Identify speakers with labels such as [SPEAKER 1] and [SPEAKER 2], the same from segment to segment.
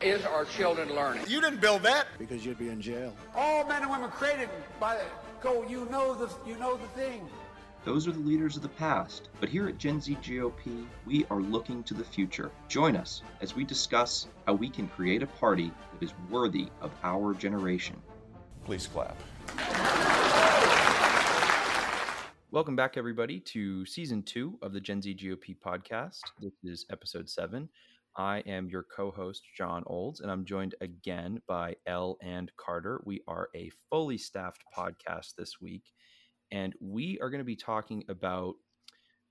[SPEAKER 1] is our children learning.
[SPEAKER 2] You didn't build that.
[SPEAKER 3] Because you'd be in jail.
[SPEAKER 4] All men and women created by the go. You know the you know the thing.
[SPEAKER 5] Those are the leaders of the past, but here at Gen Z GOP, we are looking to the future. Join us as we discuss how we can create a party that is worthy of our generation.
[SPEAKER 2] Please clap.
[SPEAKER 6] Welcome back, everybody, to season two of the Gen Z GOP podcast. This is episode seven. I am your co host, John Olds, and I'm joined again by Elle and Carter. We are a fully staffed podcast this week, and we are going to be talking about,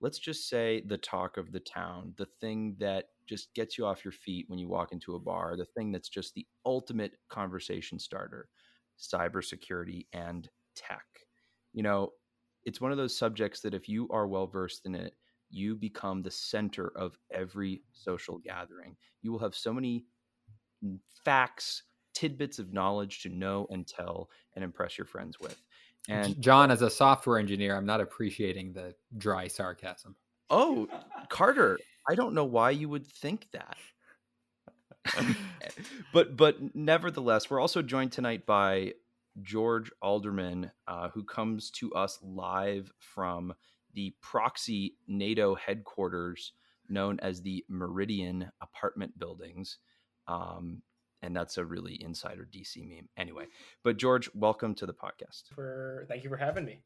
[SPEAKER 6] let's just say, the talk of the town, the thing that just gets you off your feet when you walk into a bar, the thing that's just the ultimate conversation starter cybersecurity and tech. You know, it's one of those subjects that if you are well versed in it, you become the center of every social gathering. You will have so many facts, tidbits of knowledge to know and tell and impress your friends with. And
[SPEAKER 7] John, as a software engineer, I'm not appreciating the dry sarcasm.
[SPEAKER 6] Oh, Carter, I don't know why you would think that. but but nevertheless, we're also joined tonight by George Alderman, uh, who comes to us live from the proxy NATO headquarters known as the Meridian apartment buildings. Um, and that's a really insider DC meme. Anyway, but George, welcome to the podcast.
[SPEAKER 8] For thank you for having me.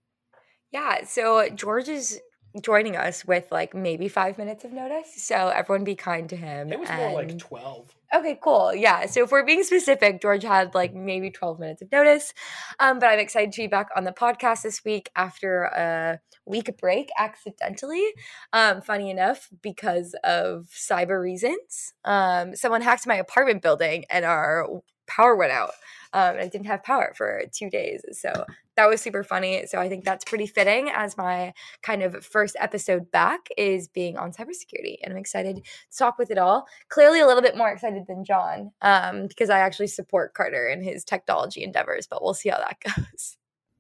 [SPEAKER 9] Yeah, so George is joining us with like maybe five minutes of notice. So everyone be kind to him.
[SPEAKER 8] It was more like 12.
[SPEAKER 9] Okay, cool. Yeah. So if we're being specific, George had like maybe 12 minutes of notice. Um, but I'm excited to be back on the podcast this week after a week break accidentally. Um, funny enough, because of cyber reasons. Um, someone hacked my apartment building and our power went out. Um, and didn't have power for two days. So that was super funny. So I think that's pretty fitting as my kind of first episode back is being on cybersecurity. And I'm excited to talk with it all. Clearly a little bit more excited than John um, because I actually support Carter in his technology endeavors, but we'll see how that goes.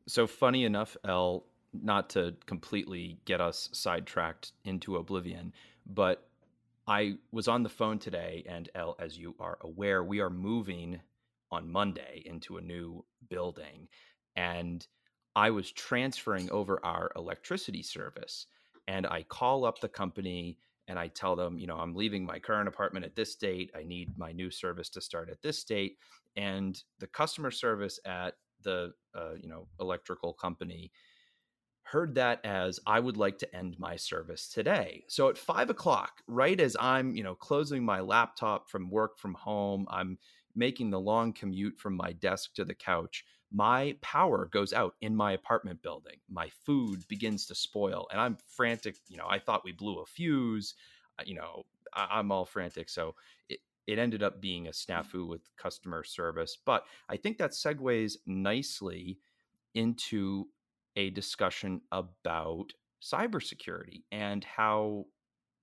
[SPEAKER 6] So funny enough, Elle, not to completely get us sidetracked into oblivion, but I was on the phone today, and Elle, as you are aware, we are moving on Monday into a new building. And I was transferring over our electricity service. And I call up the company and I tell them, you know, I'm leaving my current apartment at this date. I need my new service to start at this date. And the customer service at the, uh, you know, electrical company heard that as I would like to end my service today. So at five o'clock, right as I'm, you know, closing my laptop from work from home, I'm making the long commute from my desk to the couch, my power goes out in my apartment building. My food begins to spoil, and I'm frantic. You know, I thought we blew a fuse. Uh, you know, I- am all frantic. So it, it ended up being a snafu with customer service. But I think that segues nicely into a discussion about cybersecurity and how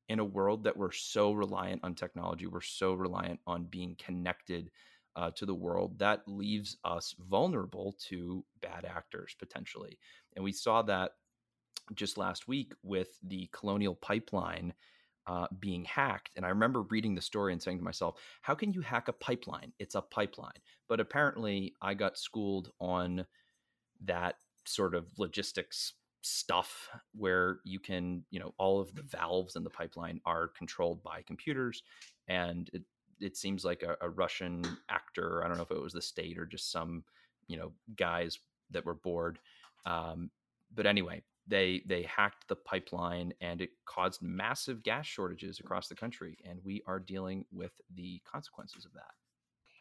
[SPEAKER 6] in a world that we're so reliant on technology, we're so reliant on being connected uh, to the world, that leaves us vulnerable to bad actors potentially. And we saw that just last week with the Colonial Pipeline uh, being hacked. And I remember reading the story and saying to myself, how can you hack a pipeline? It's a pipeline. But apparently, I got schooled on that sort of logistics stuff where you can you know all of the valves in the pipeline are controlled by computers and it it seems like a, a, russian actor i don't know if it was the state or just some you know guys that were bored um, but anyway they they hacked the pipeline and it caused massive gas shortages across the country and we are dealing with the consequences of that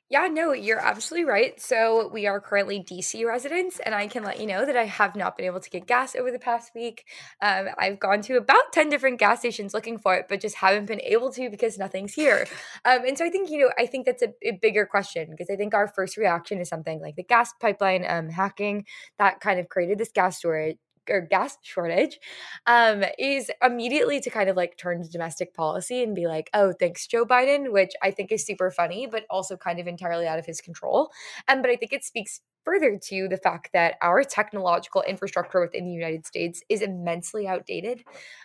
[SPEAKER 9] yeah, no, you're absolutely right. So we are currently DC residents, and I can let you know that I have not been able to get gas over the past week. Um, I've gone to about 10 different gas stations looking for it, but just haven't been able to because nothing's here. Um, and so I think, you know, I think that's a, a, bigger question because I think our first reaction is something like the gas pipeline um, hacking that kind of created this gas storage or gas shortage um, is immediately to kind of like turn to domestic policy and be like, oh, thanks, Joe Biden, which I think is super funny, but also kind of entirely out of his control. Um, but I think it speaks further to the fact that our technological infrastructure within the United States is immensely outdated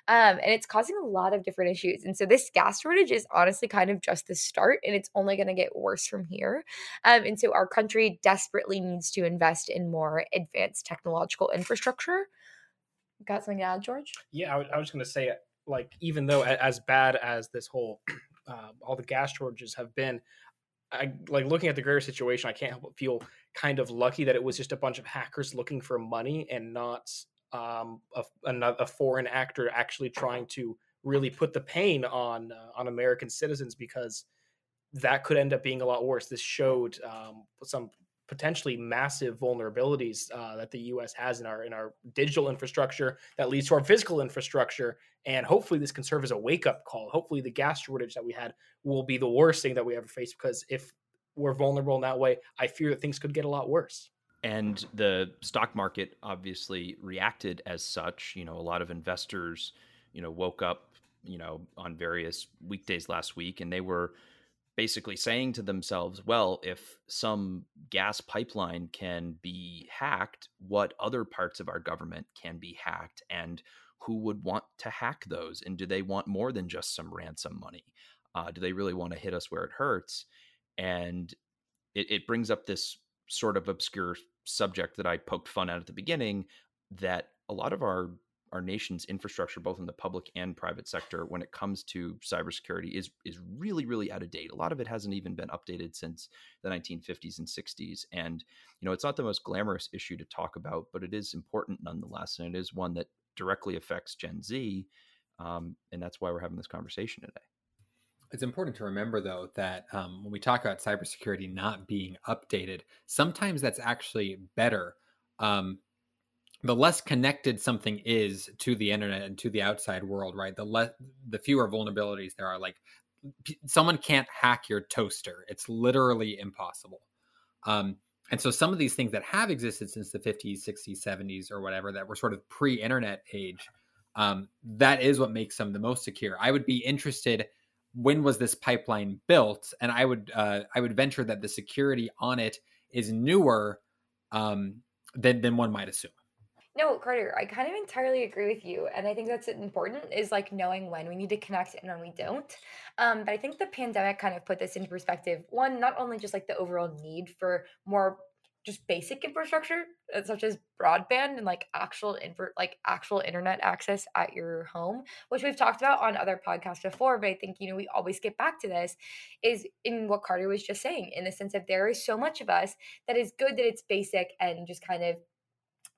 [SPEAKER 9] um, and it's causing a lot of different issues. And so this gas shortage is honestly kind of just the start and it's only going to get worse from here. Um, and so our country desperately needs to invest in more advanced technological infrastructure. Got something to add, George?
[SPEAKER 8] Yeah, I, was going to say, like, even though as bad as this whole, uh, all the gas shortages have been, I like looking at the greater situation. I can't help but feel kind of lucky that it was just a bunch of hackers looking for money and not um, a, a, a foreign actor actually trying to really put the pain on uh, on American citizens because that could end up being a lot worse. This showed um, some potentially massive vulnerabilities uh, that the U.S. has in our in our digital infrastructure that leads to our physical infrastructure. And hopefully, this can serve as a wake up call. Hopefully, the gas shortage that we had will be the worst thing that we ever face. Because if we're vulnerable in that way, I fear that things could get a lot worse.
[SPEAKER 6] And the stock market obviously reacted as such. You know, a lot of investors, you know, woke up, you know, on various weekdays last week, and they were basically saying to themselves, well, if some gas pipeline can be hacked, what other parts of our government can be hacked? And who would want to hack those? And do they want more than just some ransom money? Uh, do they really want to hit us where it hurts? And it, it brings up this sort of obscure subject that I poked fun at at the beginning that a lot of our our nation's infrastructure, both in the public and private sector, when it comes to cybersecurity, is is really really out of date. A lot of it hasn't even been updated since the 1950s and 60s, and you know it's not the most glamorous issue to talk about, but it is important nonetheless, and it is one that directly affects Gen Z, um, and that's why we're having this conversation today.
[SPEAKER 7] It's important to remember, though, that um, when we talk about cybersecurity not being updated, sometimes that's actually better. Um, the less connected something is to the internet and to the outside world, right? The less, the fewer vulnerabilities there are. Like, p- someone can't hack your toaster; it's literally impossible. Um, and so, some of these things that have existed since the 50s, 60s, 70s, or whatever, that were sort of pre-internet age, um, that is what makes them the most secure. I would be interested when was this pipeline built and i would uh, i would venture that the security on it is newer um, than than one might assume
[SPEAKER 9] no carter i kind of entirely agree with you and i think that's important is like knowing when we need to connect and when we don't. Um, but i think the pandemic kind of put this into perspective. One not only just like the overall need for more just basic infrastructure uh, such as broadband and like actual info like actual internet access at your home which we've talked about on other podcasts before but i think you know we always get back to this is in what carter was just saying in the sense that there is so much of us that is good that it's basic and just kind of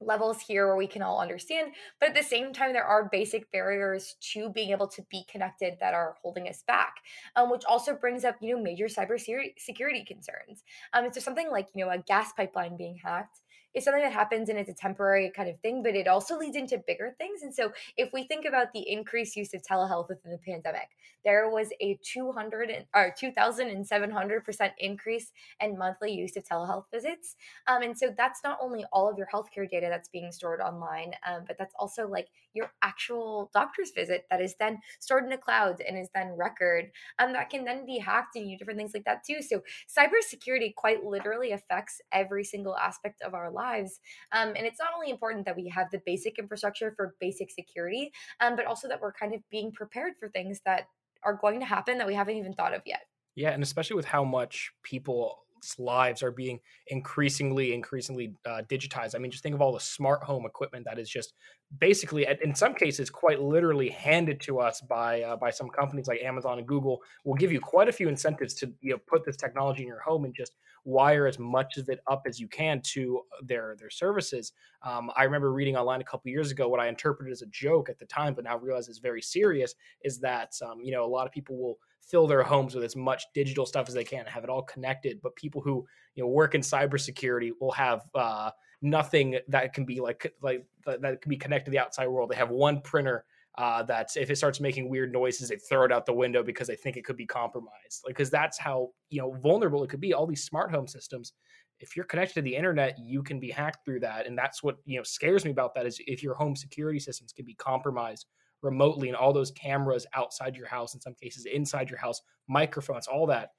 [SPEAKER 9] levels here where we can all understand but at the same time there are basic barriers to being able to be connected that are holding us back um, which also brings up you know major cyber security concerns. Um, so something like you know a gas pipeline being hacked is something that happens and it's a temporary kind of thing, but it also leads into bigger things. And so if we think about the increased use of telehealth within the pandemic, there was a 200 or 2,700% increase in monthly use of telehealth visits. Um, and so that's not only all of your healthcare data that's being stored online, um, but that's also like your actual doctor's visit that is then stored in the cloud and is then record um, that can then be hacked and you different things like that too. So cybersecurity quite literally affects every single aspect of our lives. Um, and it's not only important that we have the basic infrastructure for basic security, um, but also that we're kind of being prepared for things that are going to happen that we haven't even thought of yet.
[SPEAKER 8] Yeah, and especially with how much people lives are being increasingly increasingly uh, digitized. I mean just think of all the smart home equipment that is just basically in some cases quite literally handed to us by uh, by some companies like amazon and google will give you quite a few incentives to you know put this technology in your home and just wire as much of it up as you can to their their services. Um, i remember reading online a couple years ago what i interpreted as a joke at the time but now realize is very serious is that um, you know a lot of people will fill their homes with as much digital stuff as they can, have it all connected. But people who you know work in cybersecurity will have uh, nothing that can be like like that can be connected to the outside world. They have one printer uh, that if it starts making weird noises, they throw it out the window because they think it could be compromised. Like because that's how you know vulnerable it could be. All these smart home systems. If you're connected to the internet, you can be hacked through that, and that's what you know scares me about that is if your home security systems can be compromised remotely and all those cameras outside your house, in some cases inside your house, microphones, all that.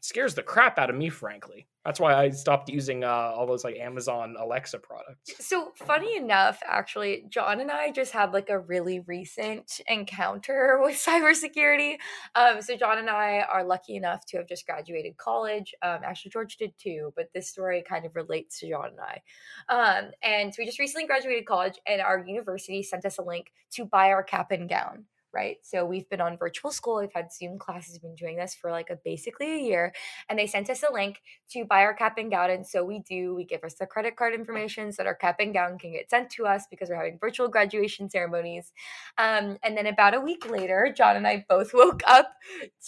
[SPEAKER 8] Scares the crap out of me, frankly. That's why I stopped using uh, all those like Amazon Alexa products.
[SPEAKER 9] So funny enough, actually, John and I just had like a really recent encounter with cybersecurity. Um, so John and I are lucky enough to have just graduated college. Um, actually, George did too, but this story kind of relates to John and I. Um, and so we just recently graduated college, and our university sent us a link to buy our cap and gown right? So we've been on virtual school. We've had Zoom classes, We've been doing this for like a basically a year. And they sent us a link to buy our cap and gown. And so we do, we give us the credit card information so that our cap and gown can get sent to us because we're having virtual graduation ceremonies. Um, and then about a week later, John and I both woke up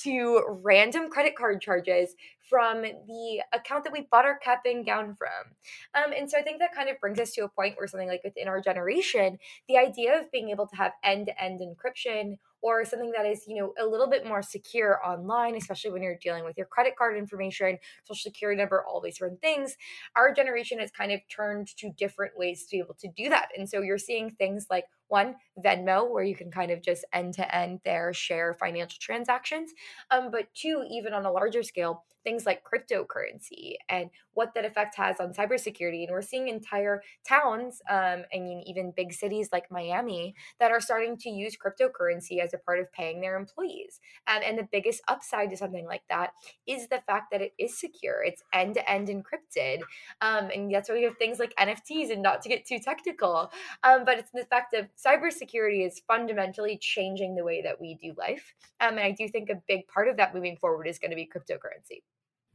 [SPEAKER 9] to random credit card charges from the account that we bought our cap and gown from. Um, and so I think that kind of brings us to a point where something like within our generation, the idea of being able to have end to end encryption or something that is you know a little bit more secure online especially when you're dealing with your credit card information social security number all these different things our generation has kind of turned to different ways to be able to do that and so you're seeing things like one venmo where you can kind of just end to end there share financial transactions um, but two even on a larger scale things like cryptocurrency and what that effect has on cybersecurity. And we're seeing entire towns, um, I mean, even big cities like Miami, that are starting to use cryptocurrency as a part of paying their employees. Um, and the biggest upside to something like that is the fact that it is secure, it's end to end encrypted. Um, and that's why we have things like NFTs, and not to get too technical, um, but it's the fact that cybersecurity is fundamentally changing the way that we do life. Um, and I do think a big part of that moving forward is going to be cryptocurrency.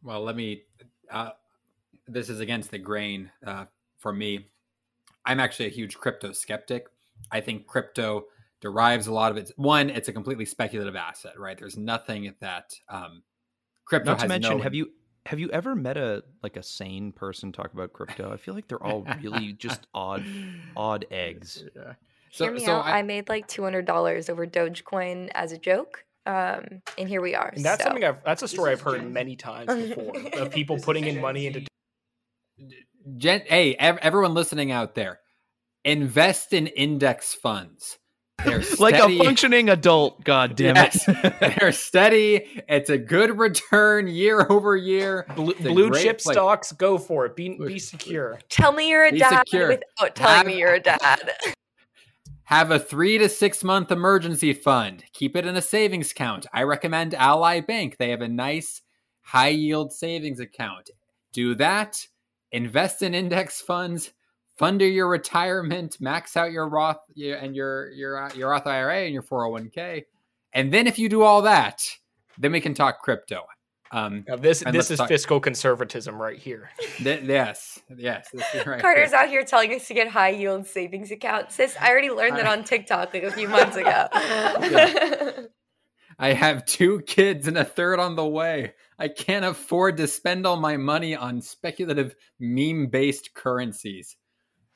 [SPEAKER 7] Well, let me. Uh, this is against the grain uh, for me. I'm actually a huge crypto skeptic. I think crypto derives a lot of its one. It's a completely speculative asset, right? There's nothing that um, crypto.
[SPEAKER 6] Not to mention,
[SPEAKER 7] no,
[SPEAKER 6] have you have you ever met a like a sane person talk about crypto? I feel like they're all really just odd odd eggs.
[SPEAKER 9] Yeah. So, Hear me so out. I, I made like two hundred dollars over Dogecoin as a joke, um, and here we are.
[SPEAKER 8] And that's
[SPEAKER 9] so.
[SPEAKER 8] something I've that's a story I've heard many times before of people putting in money into.
[SPEAKER 7] Gen- hey, ev- everyone listening out there, invest in index funds.
[SPEAKER 6] They're like a functioning adult. God damn yes.
[SPEAKER 7] it! They're steady. It's a good return year over year.
[SPEAKER 8] Blue, blue chip place. stocks, go for it. Be be secure.
[SPEAKER 9] Tell me you're a be dad secure. without telling Have, me you're a dad.
[SPEAKER 7] Have a three to six month emergency fund. Keep it in a savings account. I recommend Ally Bank. They have a nice high yield savings account. Do that. Invest in index funds. Fund your retirement. Max out your Roth and your your uh, your Roth IRA and your 401k. And then if you do all that, then we can talk crypto.
[SPEAKER 8] Um, now this this is talk- fiscal conservatism right here.
[SPEAKER 7] Th- yes, yes.
[SPEAKER 9] Right Carter's here. out here telling us to get high yield savings accounts. Sis, I already learned that on TikTok like a few months ago.
[SPEAKER 7] I have two kids and a third on the way. I can't afford to spend all my money on speculative meme based currencies.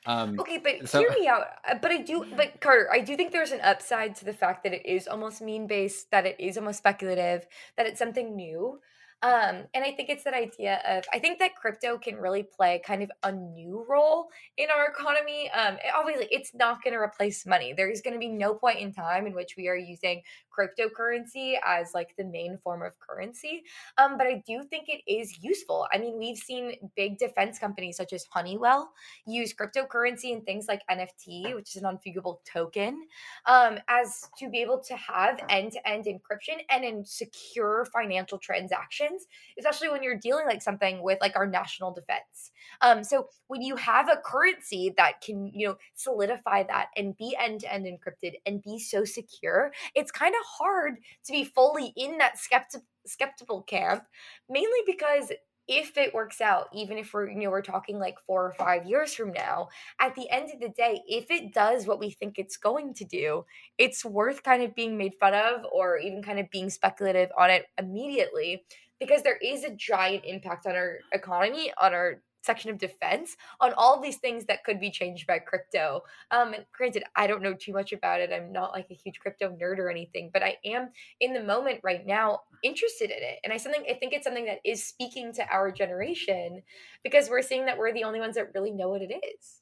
[SPEAKER 9] Um, okay, but so, hear me out. Uh, but I do, but Carter, I do think there's an upside to the fact that it is almost meme based, that it is almost speculative, that it's something new. Um, and I think it's that idea of I think that crypto can really play kind of a new role in our economy. Um, obviously, it's not going to replace money. There is going to be no point in time in which we are using cryptocurrency as like the main form of currency. Um, but I do think it is useful. I mean, we've seen big defense companies such as Honeywell use cryptocurrency and things like NFT, which is an unfungible token, um, as to be able to have end to end encryption and in secure financial transactions, especially when you're dealing like something with like our national defense. Um, so when you have a currency that can, you know, solidify that and be end to end encrypted and be so secure, it's kind of hard to be fully in that skepti- skeptical camp, mainly because if it works out, even if we're, you know, we're talking like four or five years from now, at the end of the day, if it does what we think it's going to do, it's worth kind of being made fun of or even kind of being speculative on it immediately because there is a giant impact on our economy, on our section of defense on all these things that could be changed by crypto. Um, and granted, I don't know too much about it. I'm not like a huge crypto nerd or anything, but I am in the moment right now interested in it. And I something I think it's something that is speaking to our generation because we're seeing that we're the only ones that really know what it is.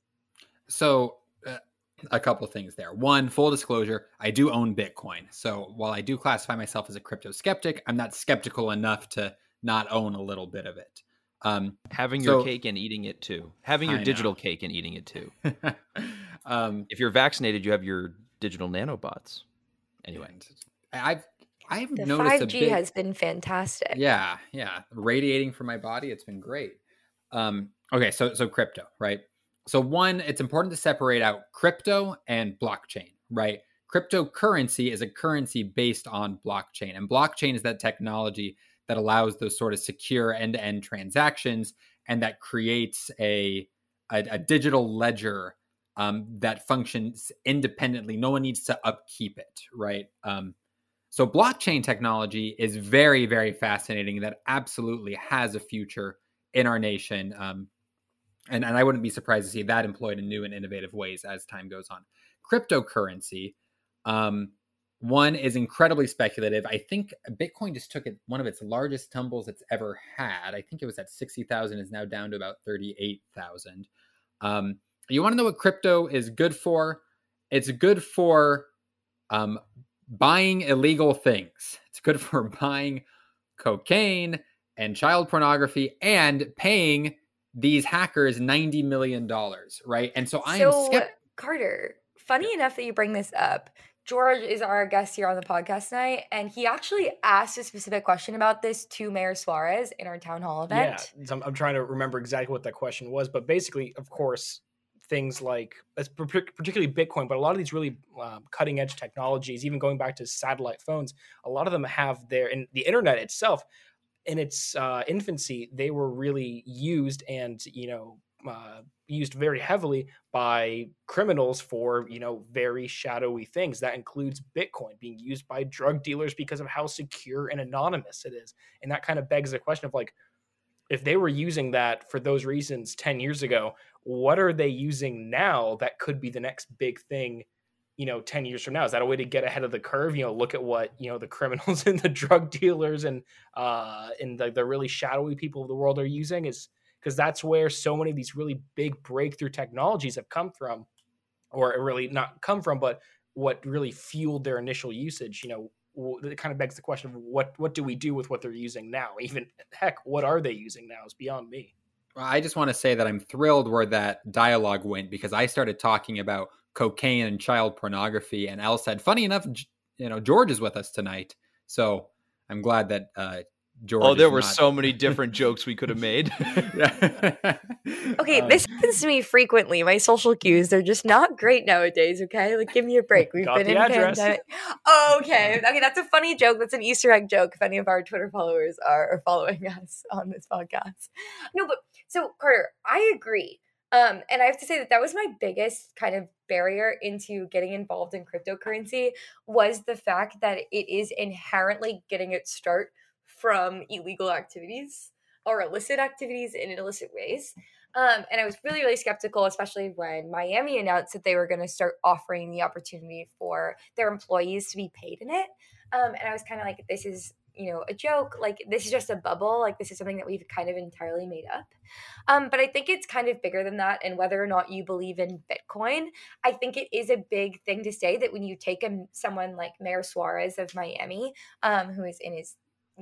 [SPEAKER 7] So uh, a couple things there. One, full disclosure, I do own Bitcoin. So while I do classify myself as a crypto skeptic, I'm not skeptical enough to not own a little bit of it. Um,
[SPEAKER 6] Having your
[SPEAKER 7] So-
[SPEAKER 6] cake and eating it too. Having your
[SPEAKER 7] I know.
[SPEAKER 6] digital cake and eating it too.
[SPEAKER 7] um,
[SPEAKER 6] If you're vaccinated, you have your digital nanobots. Anyway,
[SPEAKER 7] I've I've
[SPEAKER 9] The
[SPEAKER 7] noticed a
[SPEAKER 9] 5G
[SPEAKER 7] big,
[SPEAKER 9] has been fantastic.
[SPEAKER 7] yeah yeah radiating from my body. It's been great. Um, okay, so so crypto, right? So one, it's important to separate out crypto and blockchain, right? Cryptocurrency is a currency based on blockchain, and blockchain is that technology that allows those sort of secure end-to-end transactions and that creates a a, a digital ledger um, that functions independently. No one needs to upkeep it, right? Um, so blockchain technology is very, very fascinating. That absolutely has a future in our nation, um, and and I wouldn't be surprised to see that employed in new and innovative ways as time goes on. Cryptocurrency, um, one is incredibly speculative. I think Bitcoin just took it one of its largest tumbles it's ever had. I think it was at sixty thousand, is now down to about thirty eight thousand. Um, you want to know what crypto is good for? It's good for um, buying illegal things. It's good for buying cocaine and child pornography and paying these hackers $90 million, right? And so I am
[SPEAKER 9] so,
[SPEAKER 7] skeptical.
[SPEAKER 9] Carter, funny enough that you bring this up. George is our guest here on the podcast tonight, and he actually asked a specific question about this to Mayor Suarez in our town hall event.
[SPEAKER 8] Yeah, I'm, I'm trying to remember exactly what that question was, but basically, of course, things like particularly Bitcoin, but a lot of these really um, cutting edge technologies, even going back to satellite phones, a lot of them have their and the internet itself in its uh, infancy, they were really used and you know uh, used very heavily by criminals for you know very shadowy things. That includes Bitcoin being used by drug dealers because of how secure and anonymous it is, and that kind of begs the question of like if they were using that for those reasons 10 years ago what are they using now that could be the next big thing you know 10 years from now? Is that a way to get ahead of the curve? You know look at what you know the criminals and the drug dealers and uh and the, the really shadowy people of the world are using is because that's where so many of these really big breakthrough technologies have come from or really not come from but what really fueled their initial usage you know it kind of begs the question of what what do we do with what they're using now even heck what are they using now is beyond me
[SPEAKER 7] I just want to say that I'm thrilled where that dialogue went because I started talking about cocaine and child pornography, and Elle said, "Funny enough, you know, George is with us tonight." So I'm glad that uh, George.
[SPEAKER 6] oh, there were
[SPEAKER 7] not-
[SPEAKER 6] so many different jokes we could have made.
[SPEAKER 9] Okay,
[SPEAKER 7] Um,
[SPEAKER 9] this happens to me frequently. My social cues, they're just not great nowadays, okay? Like, give me a break. We've
[SPEAKER 8] Got
[SPEAKER 9] been
[SPEAKER 8] the
[SPEAKER 9] in
[SPEAKER 8] address.
[SPEAKER 9] pandemic. Okay, okay, that's a funny joke. That's an Easter egg joke if any of our Twitter followers are, are following us on this podcast. No, but so, Carter, I agree. Um, and I have to say that that was my biggest kind of barrier into getting involved in cryptocurrency was the fact that it is inherently getting its start from illegal activities or illicit activities in illicit ways. Um, and I was really, really skeptical, especially when Miami announced that they were going to start offering the opportunity for their employees to be paid in it. Um, and I was kind of like, this is, you know, a joke. Like, this is just a bubble. Like, this is something that we've kind of entirely made up. Um, but I think it's kind of bigger than that. And whether or not you believe in Bitcoin, I think it is a big thing to say that when you take a, someone like Mayor Suarez of Miami, um, who is in his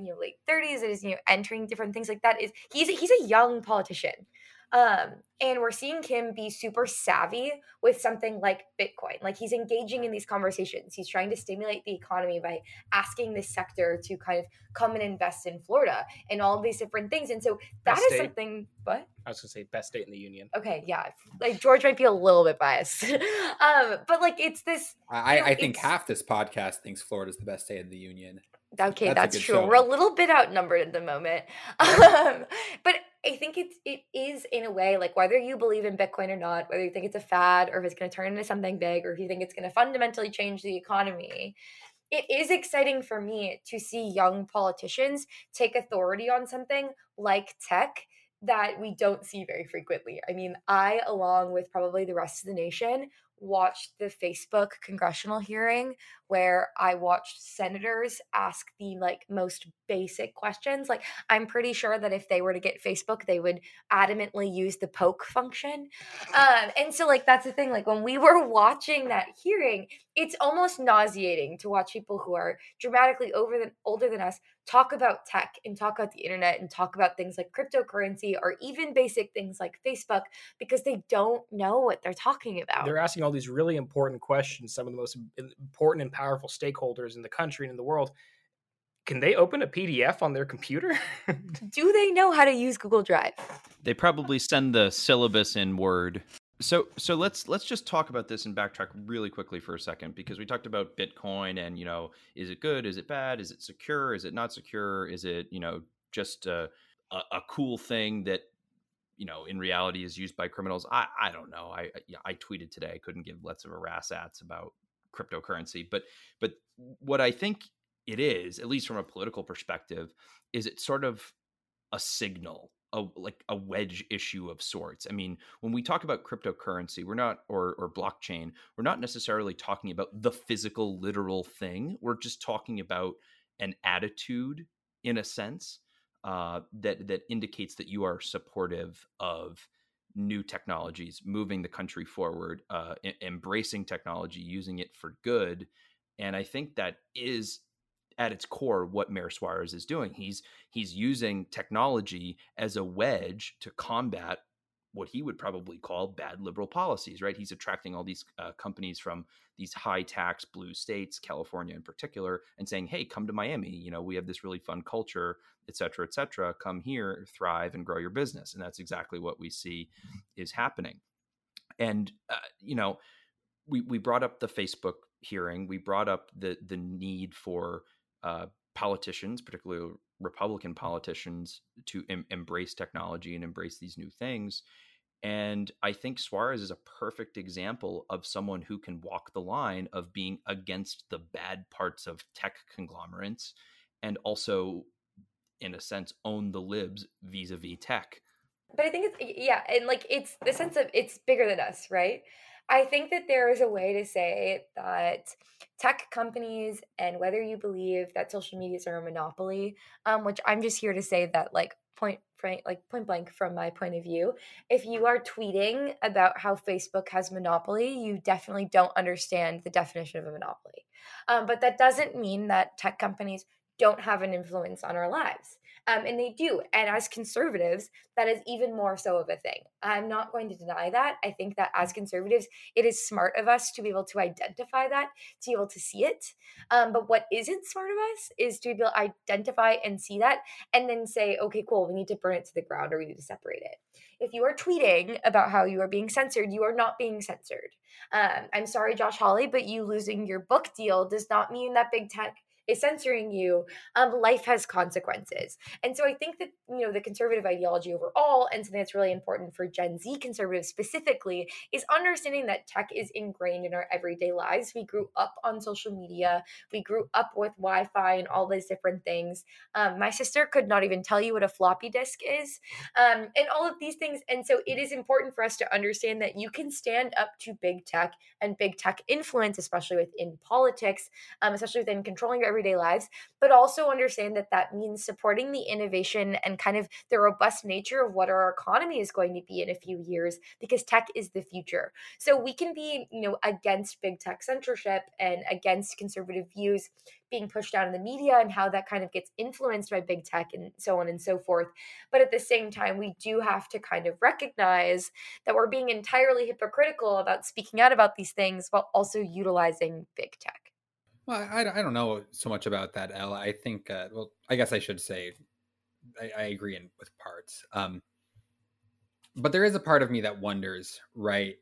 [SPEAKER 9] you know late 30s that is you know entering different things like that is he's a, he's a young politician. Um and we're seeing him be super savvy with something like bitcoin. Like he's engaging in these conversations. He's trying to stimulate the economy by asking this sector to kind of come and invest in florida and all these different things. And so that
[SPEAKER 8] Best
[SPEAKER 9] is
[SPEAKER 8] state.
[SPEAKER 9] something what?
[SPEAKER 8] I was gonna say best state in the union.
[SPEAKER 9] Okay yeah like george might be a little bit biased. Um but like it's this
[SPEAKER 7] I,
[SPEAKER 9] you know,
[SPEAKER 7] I think half this podcast thinks Florida's the best state in the union.
[SPEAKER 9] Okay,
[SPEAKER 7] That's
[SPEAKER 9] that's, true.
[SPEAKER 7] showing.
[SPEAKER 9] We're a little bit outnumbered at the moment. Um, but I think it's it is in a way like whether you believe in Bitcoin or not, whether you think it's a fad or if it's going to turn into something big or if you think it's going to fundamentally change the economy. It is exciting for me to see young politicians take authority on something like tech that we don't see very frequently. I mean, I along with probably the rest of the nation watched the Facebook congressional hearing where I watched senators ask the like most basic questions. Like I'm pretty sure that if they were to get Facebook, they would adamantly use the poke function. Um, and so like that's the thing. Like when we were watching that hearing, it's almost nauseating to watch people who are dramatically over than older than us talk about tech and talk about the internet and talk about things like cryptocurrency or even basic things like Facebook because they don't know what they're talking about.
[SPEAKER 8] They're asking all these really important questions, some of the most important and powerful stakeholders in the country and in the world. Can they open a PDF on their computer?
[SPEAKER 9] Do they know how to use Google Drive?
[SPEAKER 6] They probably send the syllabus in Word. So so let's let's just talk about this and backtrack really quickly for a second because we talked about Bitcoin and you know is it good? Is it bad? Is it secure? Is it not secure? Is it you know just a, a, a cool thing that you know in reality is used by criminals? I I don't know. I I tweeted today. I couldn't give lots of a ras ats about cryptocurrency. But but what I think it is at least from a political perspective is it sort of a signal a like a wedge issue of sorts. I mean, when we talk about cryptocurrency, we're not or or blockchain, we're not necessarily talking about the physical literal thing. We're just talking about an attitude in a sense uh, that that indicates that you are supportive of new technologies, moving the country forward, uh, embracing technology, using it for good. And I think that is at its core what Mayor Suarez is doing. He's he's using technology as a wedge to combat what he would probably call bad liberal policies, right? He's attracting all these uh, companies from these high tax blue states, California in particular, and saying, "Hey, come to Miami. You know, we have this really fun culture, et cetera, et cetera. Come here, thrive, and grow your business." And that's exactly what we see is happening. And uh, you know, we we brought up the Facebook hearing. We brought up the the need for uh, politicians, particularly Republican politicians, to em- embrace technology and embrace these new things. And I think Suarez is a perfect example of someone who can walk the line of being against the bad parts of tech conglomerates and also, in a sense, own the libs vis a vis tech.
[SPEAKER 9] But I think it's, yeah, and like it's the sense of it's bigger than us, right? I think that there is a way to say that tech companies and whether you believe that social medias are a monopoly, um, which I'm just here to say that like point like point blank from my point of view, if you are tweeting about how Facebook has monopoly, you definitely don't understand the definition of a monopoly. Um, but that doesn't mean that tech companies don't have an influence on our lives. Um, and they do. And as conservatives, that is even more so of a thing. I'm not going to deny that. I think that as conservatives, it is smart of us to be able to identify that, to be able to see it. Um, but what isn't smart of us is to be able to identify and see that and then say, okay, cool, we need to burn it to the ground or we need to separate it. If you are tweeting about how you are being censored, you are not being censored. Um, I'm sorry, Josh Hawley, but you losing your book deal does not mean that big tech is censoring you, um, life has consequences. And so I think that, you know, the conservative ideology overall, and something that's really important for Gen Z conservatives specifically, is understanding that tech is ingrained in our everyday lives. We grew up on social media, we grew up with Wi Fi and all these different things. Um, my sister could not even tell you what a floppy disk is, um, and all of these things. And so it is important for us to understand that you can stand up to big tech and big tech influence, especially within politics, um, especially within controlling your lives, but also understand that that means supporting the innovation and kind of the robust nature of what our economy is going to be in a few years because tech is the future. So we can be, you know, against big tech censorship and against conservative views being pushed out in the media and how that kind of gets influenced by big tech and so on and so forth. But at the same time, we do have to kind of recognize that we're being entirely hypocritical about speaking out about these things while also utilizing big tech.
[SPEAKER 7] Well, I, I don't know so much about that, Ella. I think, uh, well, I guess I should say I, I agree in, with parts. Um, but there is a part of me that wonders, right,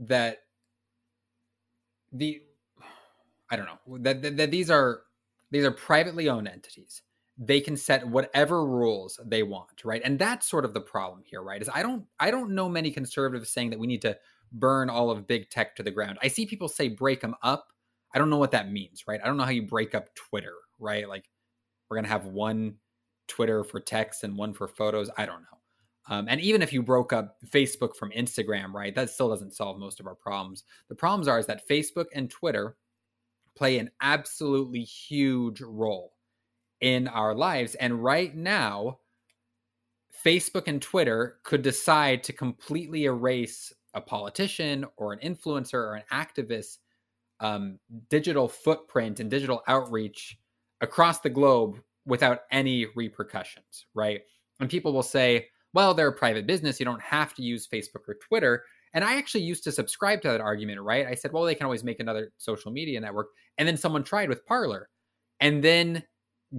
[SPEAKER 7] that the I don't know that, that, that these are these are privately owned entities. They can set whatever rules they want, right? And that's sort of the problem here, right? Is I don't I don't know many conservatives saying that we need to burn all of big tech to the ground. I see people say break them up, I don't know what that means, right? I don't know how you break up Twitter, right? Like we're gonna have one Twitter for text and one for photos. I don't know. Um, and even if you broke up Facebook from Instagram, right, that still doesn't solve most of our problems. The problems are is that Facebook and Twitter play an absolutely huge role in our lives. And right now, Facebook and Twitter could decide to completely erase a politician or an influencer or an activist um, digital footprint and digital outreach across the globe without any repercussions, right? And people will say, well, they're a private business. You don't have to use Facebook or Twitter. And I actually used to subscribe to that argument, right? I said, well, they can always make another social media network. And then someone tried with Parler. And then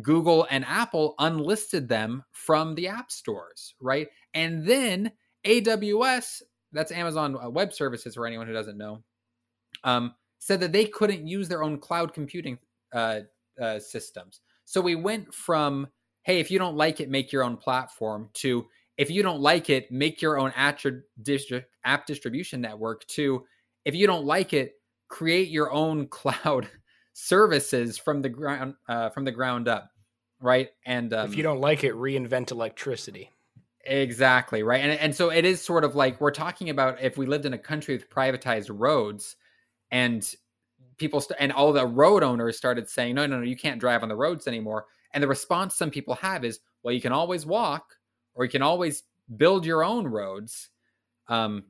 [SPEAKER 7] Google and Apple unlisted them from the app stores, right? And then AWS, that's Amazon Web Services for anyone who doesn't know, um, said that they couldn't use their own cloud computing uh, uh, systems. So we went from, hey, if you don't like it, make your own platform, to if you don't like it, make your own app distribution network, to if you don't like it, create your own cloud services from the ground uh, from the ground up, right? And um,
[SPEAKER 8] if you don't like it, reinvent electricity.
[SPEAKER 7] Exactly right, and and so it is sort of like we're talking about if we lived in a country with privatized roads, and people st- and all the road owners started saying, no, no, no, you can't drive on the roads anymore. And the response some people have is, well, you can always walk, or you can always build your own roads. Um,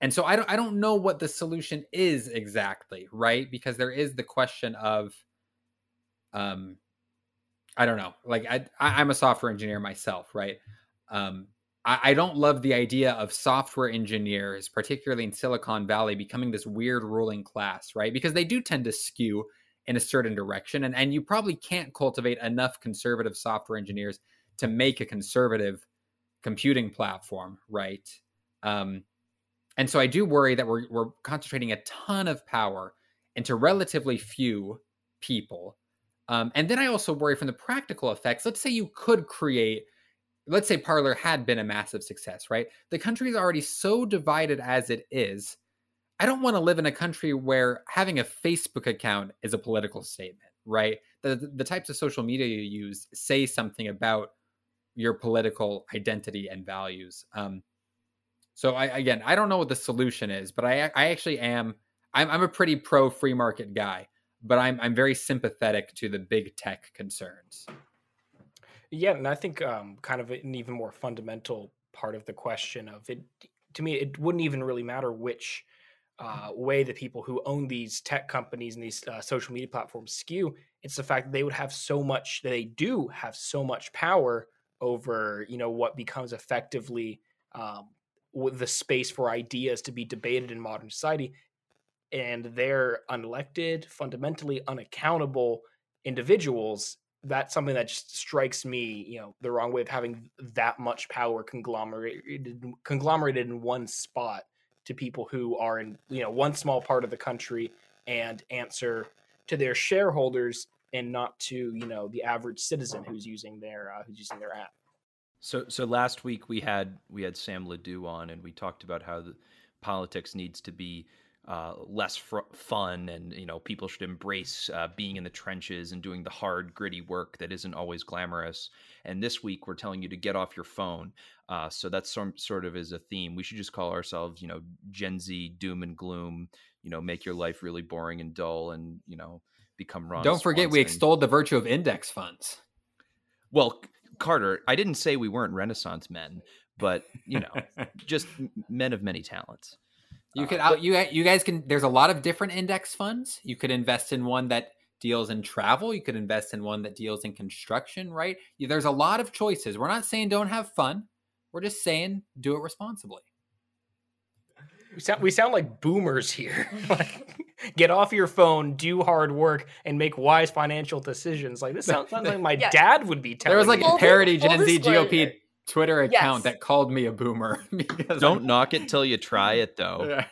[SPEAKER 7] and so I don't I don't know what the solution is exactly, right? Because there is the question of um I don't know. Like I I'm a software engineer myself, right? Um I, don't love the idea of software engineers, particularly in Silicon Valley, becoming this weird ruling class, right? Because they do tend to skew in a certain direction. And, and you probably can't cultivate enough conservative software engineers to make a conservative computing platform, right? Um, and so I do worry that we're we're concentrating a ton of power into relatively few people. Um, and then I also worry from the practical effects. Let's say you could create, let's say Parler had been a massive success, right? The country is already so divided as it is. I don't want to live in a country where having a Facebook account is a political statement, right? The the types of social media you use say something about your political identity and values. Um, so I again, I don't know what the solution is, but I I actually am I'm I'm a pretty pro free market guy, but I'm I'm very sympathetic to the big tech concerns.
[SPEAKER 8] Yeah, and I think um, kind of an even more fundamental part of the question of it to me, it wouldn't even really matter which uh, way the people who own these tech companies and these uh, social media platforms skew. It's the fact that they would have so much, they do have so much power over, you know, what becomes effectively um, the space for ideas to be debated in modern society and they're unelected fundamentally unaccountable individuals that's something that just strikes me you know the wrong way of having that much power conglomerated conglomerated in one spot to people who are in you know one small part of the country and answer to their shareholders and not to you know the average citizen who's using their uh, who's using their app.
[SPEAKER 6] So, so last week we had we had Sam Ledoux on, and we talked about how the politics needs to be uh, less fr- fun, and you know people should embrace uh, being in the trenches and doing the hard, gritty work that isn't always glamorous. And this week we're telling you to get off your phone. Uh, so that's some sort of is a theme. We should just call ourselves, you know, Gen Z doom and gloom. You know, make your life really boring and dull, and you know, become Ron
[SPEAKER 7] Don't forget,
[SPEAKER 6] Swanson.
[SPEAKER 7] we extolled the virtue of index funds.
[SPEAKER 6] Well, Carter, I didn't say we weren't Renaissance men, but you know, just men of many talents.
[SPEAKER 7] You could uh, out you you guys can. There's a lot of different index funds. You could invest in one that deals in travel. You could invest in one that deals in construction. Right? There's a lot of choices. We're not saying don't have fun. We're just saying do it responsibly.
[SPEAKER 8] We sound we sound like boomers here. like, get off your phone, do hard work, and make wise financial decisions. Like this sounds, sounds like my yeah. dad would be telling.
[SPEAKER 7] There was like
[SPEAKER 8] me.
[SPEAKER 7] a parody Gen Z GOP Twitter account yes. that called me a boomer.
[SPEAKER 6] because Don't I'm... knock it till you try it, though.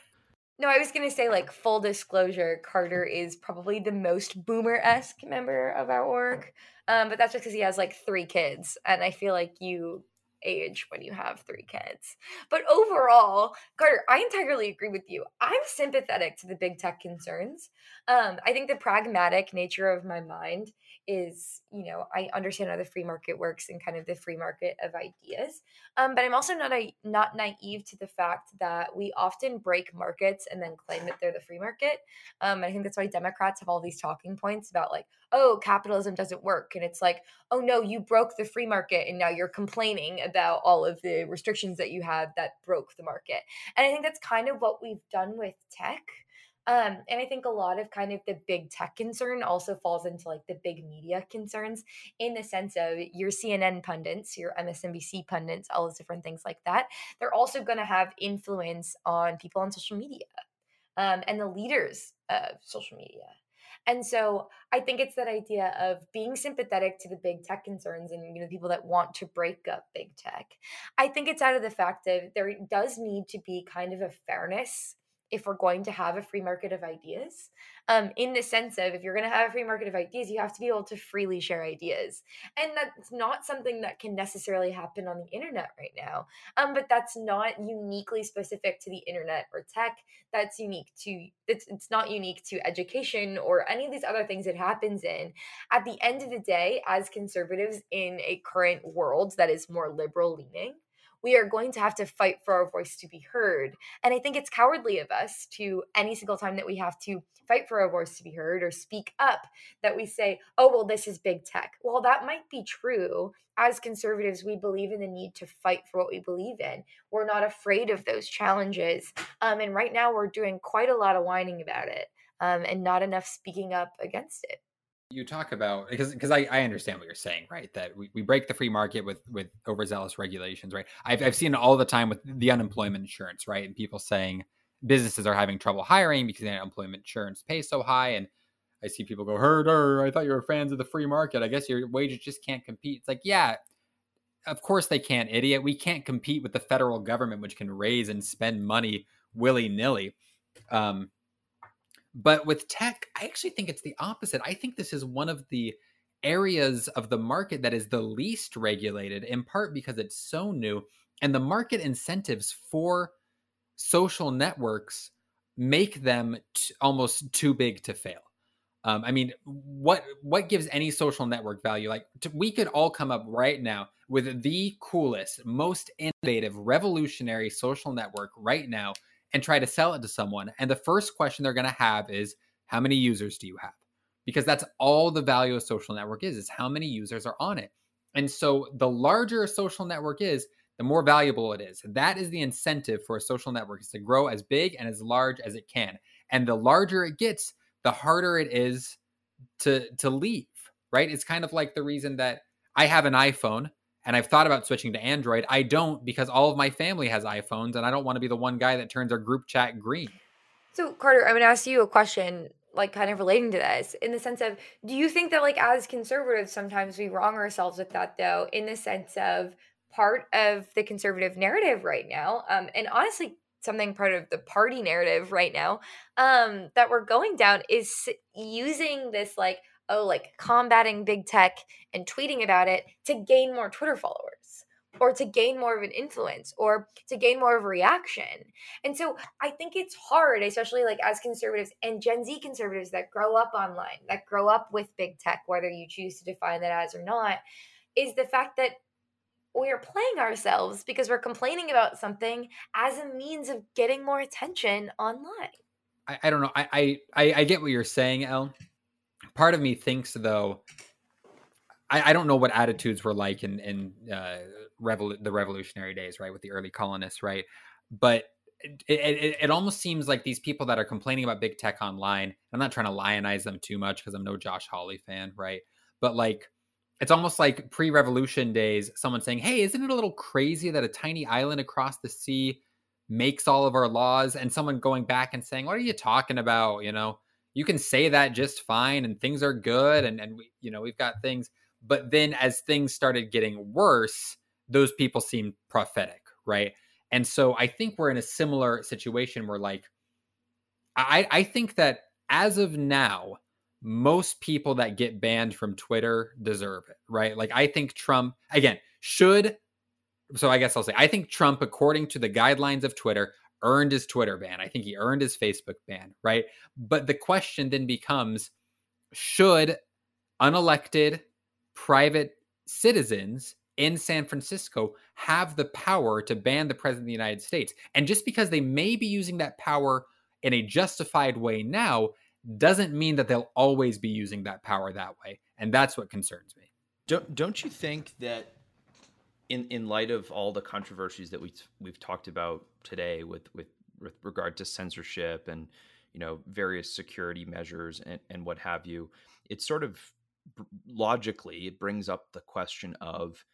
[SPEAKER 9] No, I was gonna say like full disclosure, Carter is probably the most boomer esque member of our org, um, but that's just because he has like three kids, and I feel like you age when you have three kids. But overall, Carter, I entirely agree with you. I'm sympathetic to the big tech concerns. Um, I think the pragmatic nature of my mind is, you know, I understand how the free market works and kind of the free market of ideas. Um, but I'm also not a, not naive to the fact that we often break markets and then claim that they're the free market. Um, I think that's why Democrats have all these talking points about like, oh, capitalism doesn't work, and it's like, oh no, you broke the free market, and now you're complaining about all of the restrictions that you have that broke the market. And I think that's kind of what we've done with tech. Um, and I think a lot of kind of the big tech concern also falls into like the big media concerns in the sense of your CNN pundits, your MSNBC pundits, all those different things like that. They're also going to have influence on people on social media um, and the leaders of social media. And so I think it's that idea of being sympathetic to the big tech concerns and you know people that want to break up big tech. I think it's out of the fact that there does need to be kind of a fairness if we're going to have a free market of ideas um, in the sense of if you're going to have a free market of ideas you have to be able to freely share ideas. And that's not something that can necessarily happen on the internet right now um, but that's not uniquely specific to the internet or tech. That's unique to it's, it's not unique to education or any of these other things it happens in. At the end of the day as conservatives in a current world that is more liberal leaning we are going to have to fight for our voice to be heard. And I think it's cowardly of us to any single time that we have to fight for our voice to be heard or speak up that we say, oh, well, this is big tech. Well, that might be true. As conservatives, we believe in the need to fight for what we believe in. We're not afraid of those challenges. Um, and right now, we're doing quite a lot of whining about it um, and not enough speaking up against it
[SPEAKER 7] you talk about because because I, I understand what you're saying right? That we, we break the free market with with overzealous regulations right? I've, I've seen all the time with the unemployment insurance right? And people saying businesses are having trouble hiring because the unemployment insurance pays so high. And i see people go herder i thought you were fans of the free market. I guess your wages just can't compete. It's like yeah of course they can't idiot. We can't compete with the federal government which can raise and spend money willy-nilly. Um, but with tech, I actually think it's the opposite. I think this is one of the areas of the market that is the least regulated, in part because it's so new. And the market incentives for social networks make them t- almost too big to fail. Um, I mean, what what gives any social network value? Like t- we could all come up right now with the coolest, most innovative, revolutionary social network right now and try to sell it to someone. And the first question they're going to have is, how many users do you have? Because that's all the value of social network is, is how many users are on it. And so the larger a social network is, the more valuable it is. That is the incentive for a social network is to grow as big and as large as it can. And the larger it gets, the harder it is to to leave, right? It's kind of like the reason that I have an iPhone and I've thought about switching to Android. I don't because all of my family has iPhones and I don't want to be the one guy that turns our group chat green.
[SPEAKER 9] So, Carter, I'm going to ask you a question like kind of relating to this in the sense of do you think that like as conservatives sometimes we wrong ourselves with that though in the sense of part of the conservative narrative right now um and honestly something part of the party narrative right now um that we're going down is using this like oh, like combating big tech and tweeting about it to gain more Twitter followers or to gain more of an influence or to gain more of a reaction. And so I think it's hard, especially like as conservatives and Gen Z conservatives that grow up online, that grow up with big tech, whether you choose to define that as or not, is the fact that we are playing ourselves because we're complaining about something as a means of getting more attention online.
[SPEAKER 7] I, I don't know. I, I I get what you're saying, Elle part of me thinks though I, I don't know what attitudes were like in in uh, revol- the revolutionary days, right, with the early colonists, right? But it, it, it, almost seems like these people that are complaining about big tech online. I'm not trying to lionize them too much because I'm no Josh Hawley fan, right? But like, it's almost like pre-revolution days. Someone saying, "Hey, isn't it a little crazy that a tiny island across the sea makes all of our laws?" And someone going back and saying, "What are you talking about?" You know, you can say that just fine and things are good and and we you know we've got things but then as things started getting worse those people seemed prophetic right? And so i think we're in a similar situation where like i i think that as of now most people that get banned from twitter deserve it right? Like i think trump again should so I guess I'll say I think Trump, according to the guidelines of Twitter, earned his Twitter ban. I think he earned his Facebook ban, right? But the question then becomes should unelected private citizens in San Francisco have the power to ban the president of the United States? And just because they may be using that power in a justified way now doesn't mean that they'll always be using that power that way. And that's what concerns me.
[SPEAKER 6] Don't don't you think that in in light of all the controversies that we we've talked about today with with with regard to censorship and you know various security measures and, and what have you it's sort of logically it brings up the question of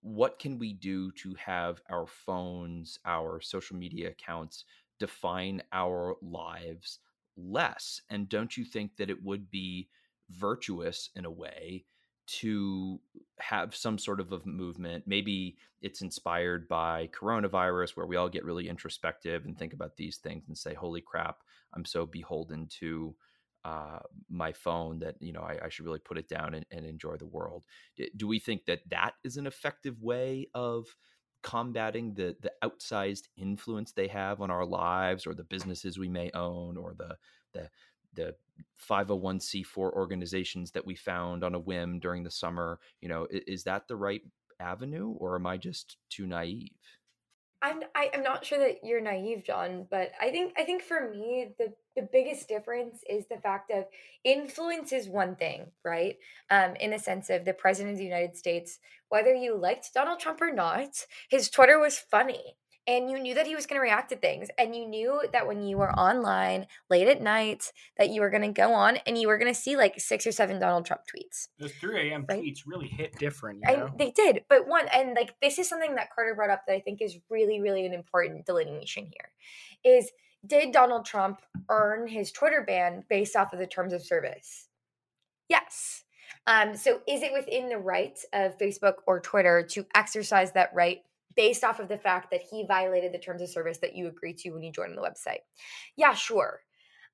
[SPEAKER 6] what can we do to have our phones our social media accounts define our lives less? And don't you think that it would be virtuous in a way to have some sort of a movement. Maybe it's inspired by coronavirus, where we all get really introspective and think about these things and say, "Holy crap, I'm so beholden to uh, my phone that you know I, I, should really put it down and, and enjoy the world." Do we think that that is an effective way of combating the the outsized influence they have on our lives, or the businesses we may own, or the the the 501c4 organizations that we found on a whim during the summer you know is, is that the right avenue or am i just too naive
[SPEAKER 9] I'm I, am i am not sure that you're naive, John, but I think I think for me the the biggest difference is the fact of influence is one thing, right? Um, in the sense of the president of the United States, whether you liked Donald Trump or not, his Twitter was funny and you knew that he was going to react to things and you knew that when you were online late at night that you were going to go on and you were going to see like six or seven donald trump tweets
[SPEAKER 8] those 3 a.m right? tweets really hit different
[SPEAKER 9] you know? they did but one and like this is something that carter brought up that i think is really really an important delineation here is did donald trump earn his twitter ban based off of the terms of service yes um, so is it within the rights of facebook or twitter to exercise that right based off of the fact that he violated the terms of service that you agreed to when you joined the website. Yeah, sure.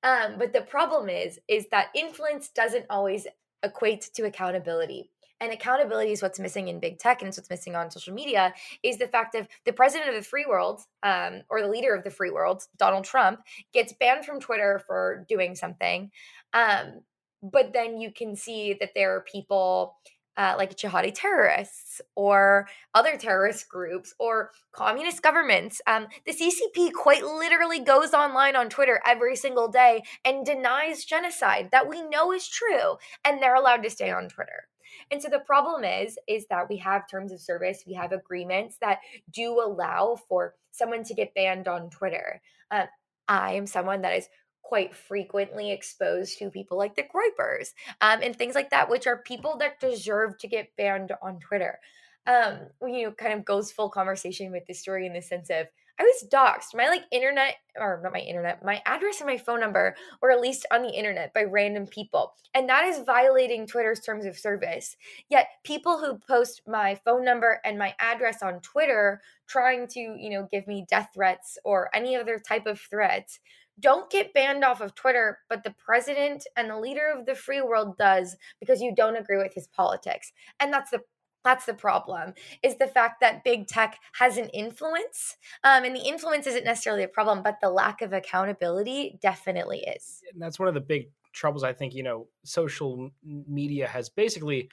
[SPEAKER 9] Um, but the problem is, is that influence doesn't always equate to accountability. And accountability is what's missing in big tech and it's what's missing on social media is the fact of the president of the free world um, or the leader of the free world, Donald Trump, gets banned from Twitter for doing something. Um, but then you can see that there are people uh, like jihadi terrorists or other terrorist groups or communist governments. Um, the CCP quite literally goes online on Twitter every single day and denies genocide that we know is true, and they're allowed to stay on Twitter. And so the problem is is that we have terms of service, we have agreements that do allow for someone to get banned on Twitter. Uh, I am someone that is quite frequently exposed to people like the Groypers um, and things like that, which are people that deserve to get banned on Twitter. Um, you know, kind of goes full conversation with this story in the sense of I was doxxed. My like internet, or not my internet, my address and my phone number were released on the internet by random people. And that is violating Twitter's terms of service. Yet people who post my phone number and my address on Twitter trying to, you know, give me death threats or any other type of threats don't get banned off of Twitter, but the president and the leader of the free world does because you don't agree with his politics. And that's the that's the problem is the fact that big tech has an influence um, and the influence isn't necessarily a problem but the lack of accountability definitely is
[SPEAKER 8] and that's one of the big troubles i think you know social media has basically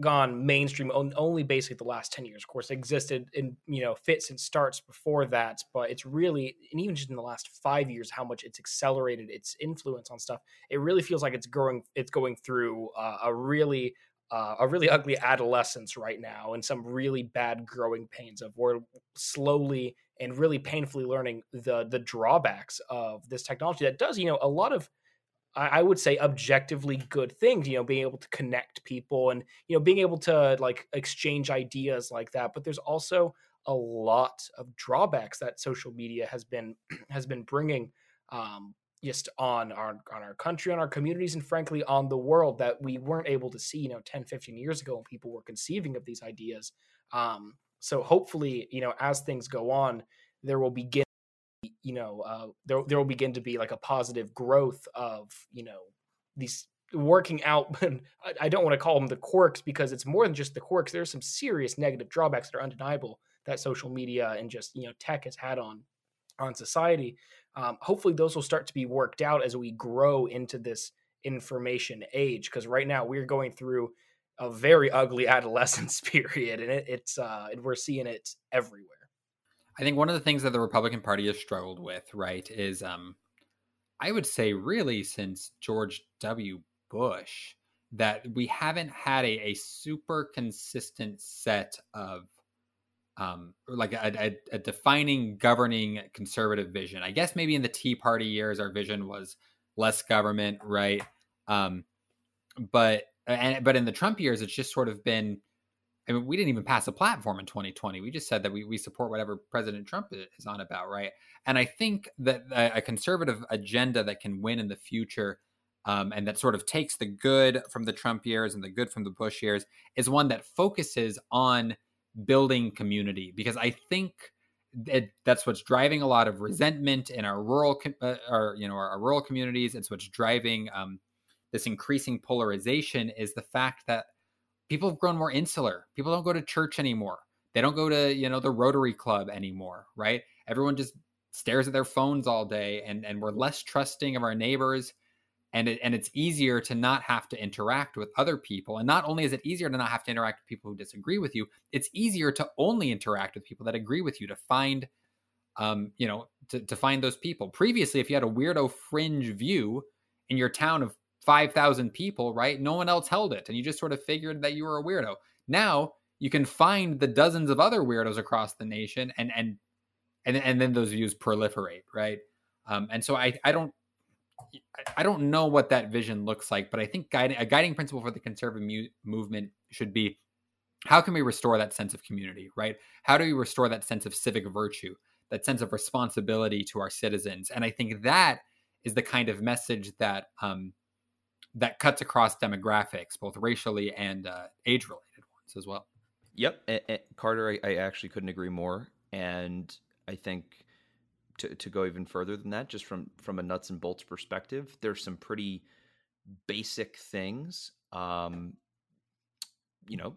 [SPEAKER 8] gone mainstream only basically the last 10 years. Of course existed in you know fits and starts before that but it's really and even just in the last five years how much it's accelerated its influence on stuff. It really feels like it's growing it's going through uh, a really uh, a really ugly adolescence right now and some really bad growing pains of we're slowly and really painfully learning the the drawbacks of this technology that does you know a lot of I, would say objectively good things, you know, being able to connect people and, you know, being able to like exchange ideas like that. But there's also a lot of drawbacks that social media has been has been bringing um, just on our on our country on our communities and frankly on the world that we weren't able to see you know 10 15 years ago when people were conceiving of these ideas um, so hopefully you know as things go on there will begin you know uh, there there will begin to be like a positive growth of you know these working out I don't want to call them the quirks because it's more than just the quirks there's some serious negative drawbacks that are undeniable that social media and just you know tech has had on on society. Um, hopefully, those will start to be worked out as we grow into this information age. Because right now we're going through a very ugly adolescence period, and it, it's uh, and we're seeing it everywhere.
[SPEAKER 7] I think one of the things that the Republican Party has struggled with, right, is um, I would say really since George W. Bush that we haven't had a, a super consistent set of um, like a, a, a, defining governing conservative vision. I guess maybe in the Tea Party years, our vision was less government, right? Um, but and but in the Trump years, it's just sort of been. I mean, we didn't even pass a platform in 2020. We just said that we, we support whatever President Trump is on about, right? And I think that a, a conservative agenda that can win in the future um, and that sort of takes the good from the Trump years and the good from the Bush years is one that focuses on building community because I think that that's what's driving a lot of resentment in our rural, uh, our you know, our, our, rural communities. It's what's driving um, this increasing polarization is the fact that people have grown more insular. People don't go to church anymore. They don't go to you know the Rotary Club anymore, right? Everyone just stares at their phones all day, and and we're less trusting of our neighbors and it, and it's easier to not have to interact with other people and not only is it easier to not have to interact with people who disagree with you it's easier to only interact with people that agree with you to find um, you know to, to find those people previously if you had a weirdo fringe view in your town of 5000 people right no one else held it and you just sort of figured that you were a weirdo now you can find the dozens of other weirdos across the nation and and and, and then those views proliferate right um, and so I, I don't I don't know what that vision looks like, but I think guiding, a guiding principle for the conservative mu- movement should be how can we restore that sense of community, right? How do we restore that sense of civic virtue, that sense of responsibility to our citizens? And I think that is the kind of message that um, that cuts across demographics, both racially and uh, age-related ones as well.
[SPEAKER 6] Yep, and, and Carter, I, I actually couldn't agree more. And I think to, to go even further than that, just from from a nuts and bolts perspective, there's some pretty basic things. Um, you know,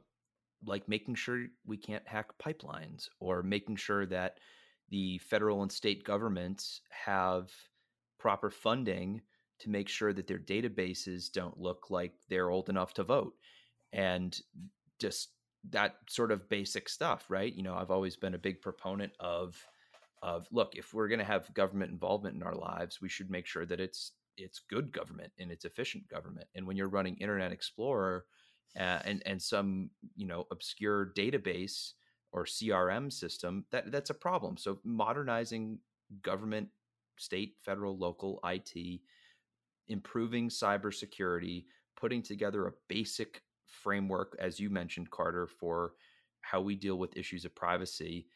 [SPEAKER 6] like making sure we can't hack pipelines or making sure that the federal and state governments have proper funding to make sure that their databases don't look like they're old enough to vote and just that sort of basic stuff right? You know i've always been a big proponent of of look if we're going to have government involvement in our lives we should make sure that it's it's good government and it's efficient government. And when you're running internet explorer uh, and and some you know obscure database or crm system that that's a problem. So modernizing government state federal local it improving cybersecurity putting together a basic framework as you mentioned carter for how we deal with issues of privacy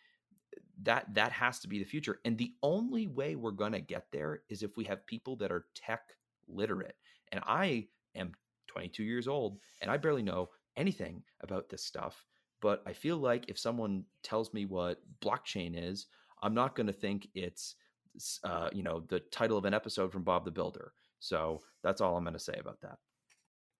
[SPEAKER 6] that that has to be the future. And the only way we're to get there is if we have people that are tech literate. And i am 22 years old and i barely know anything about this stuff but i feel like if someone tells me what blockchain is i'm not going to think it's uh, you know the title of an episode from bob the builder so that's all i'm going to say about that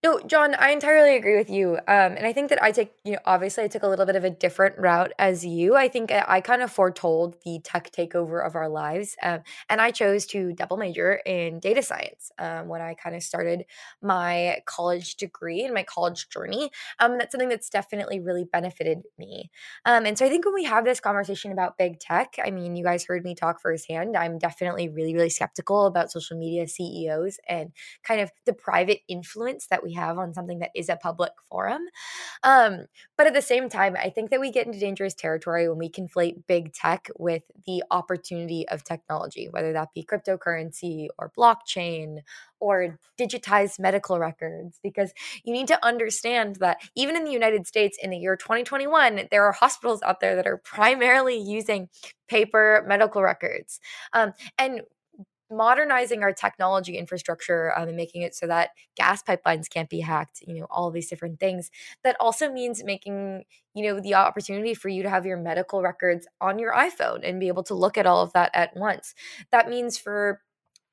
[SPEAKER 9] no, John, I entirely agree with you. Um, and I think that I take, you know, obviously I took a little bit of a different route as you. I think I, I kind of foretold the tech takeover of our lives. Um, and I chose to double major in data science um, when I kind of started my college degree and my college journey. Um, that's something that's definitely really benefited me. Um, and so I think when we have this conversation about big tech, I mean, you guys heard me talk firsthand. I'm definitely really, really skeptical about social media CEOs and kind of the private influence that we have on something that is a public forum. Um, but at the same time, I think that we get into dangerous territory when we conflate big tech with the opportunity of technology, whether that be cryptocurrency or blockchain or digitized medical records because you need to understand that even in the United States in the year 2021 there are hospitals out there that are primarily using paper medical records um, and modernizing our technology infrastructure um, and making it so that gas pipelines can't be hacked you know all these different things. That also means making you know the opportunity for you to have your medical records on your iphone and be able to look at all of that at once. That means for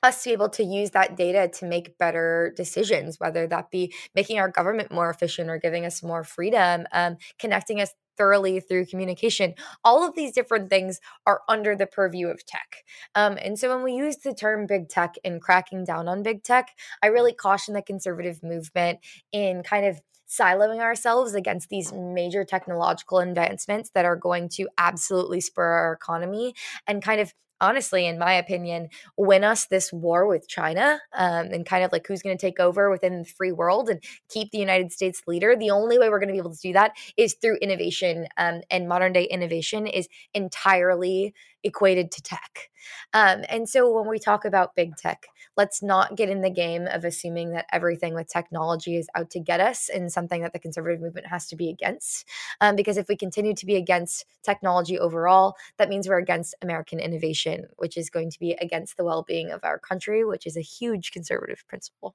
[SPEAKER 9] us to be able to use that data to make better decisions, whether that be making our government more efficient or giving us more freedom, um, connecting us thoroughly through communication. All of these different things are under the purview of tech. Um, and so when we use the term big tech and cracking down on big tech, I really caution the conservative movement in kind of siloing ourselves against these major technological advancements that are going to absolutely spur our economy and kind of honestly, in my opinion, win us this war with China um, and kind of like who's going to take over within the free world and keep the United States leader. The only way we're going to be able to do that is through innovation. Um, and modern day innovation is entirely equated to tech. Um, and so when we talk about big tech, let's not get in the game of assuming that everything with technology is out to get us and something that the conservative movement has to be against. Um, because if we continue to be against technology overall, that means we're against American innovation, which is going to be against the well being of our country, which is a huge conservative principle.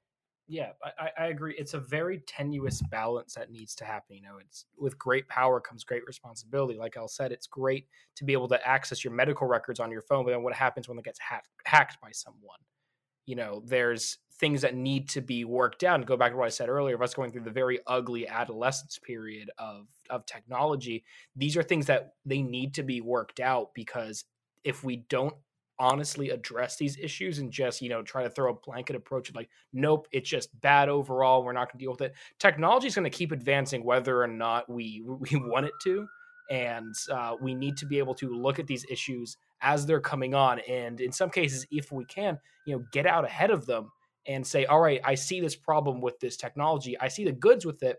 [SPEAKER 8] Yeah, I, I agree. It's a very tenuous balance that needs to happen. You know, it's with great power comes great responsibility. Like I said, it's great to be able to access your medical records on your phone, but then what happens when it gets hacked, hacked by someone? You know, there's things that need to be worked out. Go back to what I said earlier of us going through the very ugly adolescence period of of technology. These are things that they need to be worked out because if we don't honestly address these issues and just you know try to throw a blanket approach of like nope it's just bad overall we're not going to deal with it technology is going to keep advancing whether or not we we want it to and uh, we need to be able to look at these issues as they're coming on and in some cases if we can you know get out ahead of them and say all right i see this problem with this technology. I see the goods with it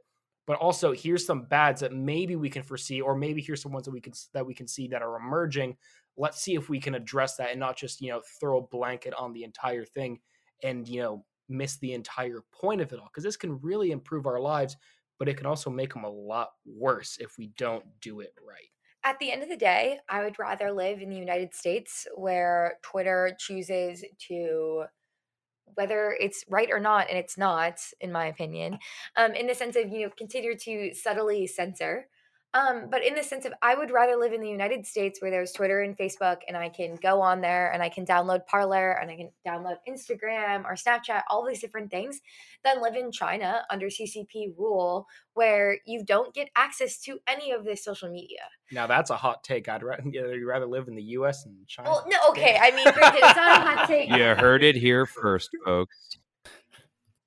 [SPEAKER 8] but also here's some bads that maybe we can foresee or maybe here's some ones that we can that we can see that are emerging. Let's see if we can address that and not just you know throw a blanket on the entire thing and you know miss the entire point of it all because this can really improve our lives but it can also make them a lot worse if we don't do it right
[SPEAKER 9] at the end of the day, I would rather live in the United States where Twitter chooses to whether it's right or not, and it's not, in my opinion, um, in the sense of you know continue to subtly censor um, but in the sense of, I would rather live in the United States where there's Twitter and Facebook, and I can go on there and I can download Parler and I can download Instagram or Snapchat, all these different things, than live in China under CCP rule where you don't get access to any of this social media.
[SPEAKER 8] Now that's a hot take. I'd rather you'd rather live in the U.S. than China.
[SPEAKER 9] Well, no, okay. I mean, granted, it's not a hot take.
[SPEAKER 6] You heard it here first, folks.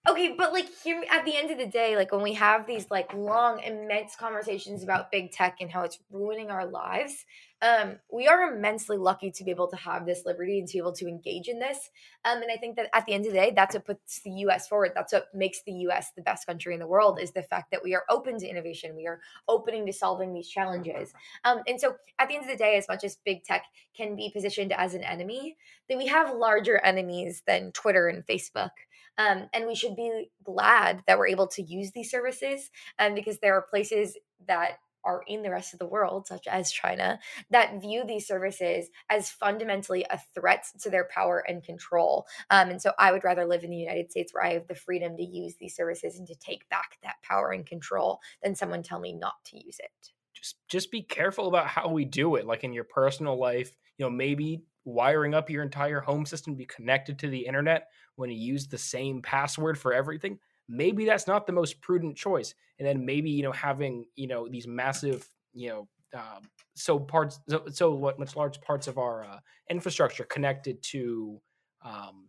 [SPEAKER 9] Okay, but like here at the end of the day, like when we have these like long, immense conversations about big tech and how it's ruining our lives, um, we are immensely lucky to be able to have this liberty and to be able to engage in this. Um, and I think that at the end of the day, that's what puts the US forward. That's what makes the US the best country in the world is the fact that we are open to innovation. We are opening to solving these challenges. Um, and so at the end of the day, as much as big tech can be positioned as an enemy, then we have larger enemies than Twitter and Facebook. Um, and we should be glad that we're able to use these services um, because there are places that are in the rest of the world, such as China, that view these services as fundamentally a threat to their power and control. Um, and so I would rather live in the United States where I have the freedom to use these services and to take back that power and control than someone tell me not to use it.
[SPEAKER 8] Just just be careful about how we do it. Like in your personal life, you know, maybe wiring up your entire home system to be connected to the internet when you use the same password for everything maybe that's not the most prudent choice. And then maybe you know having you know these massive you know um, so parts so, so what much large parts of our uh, infrastructure connected to um,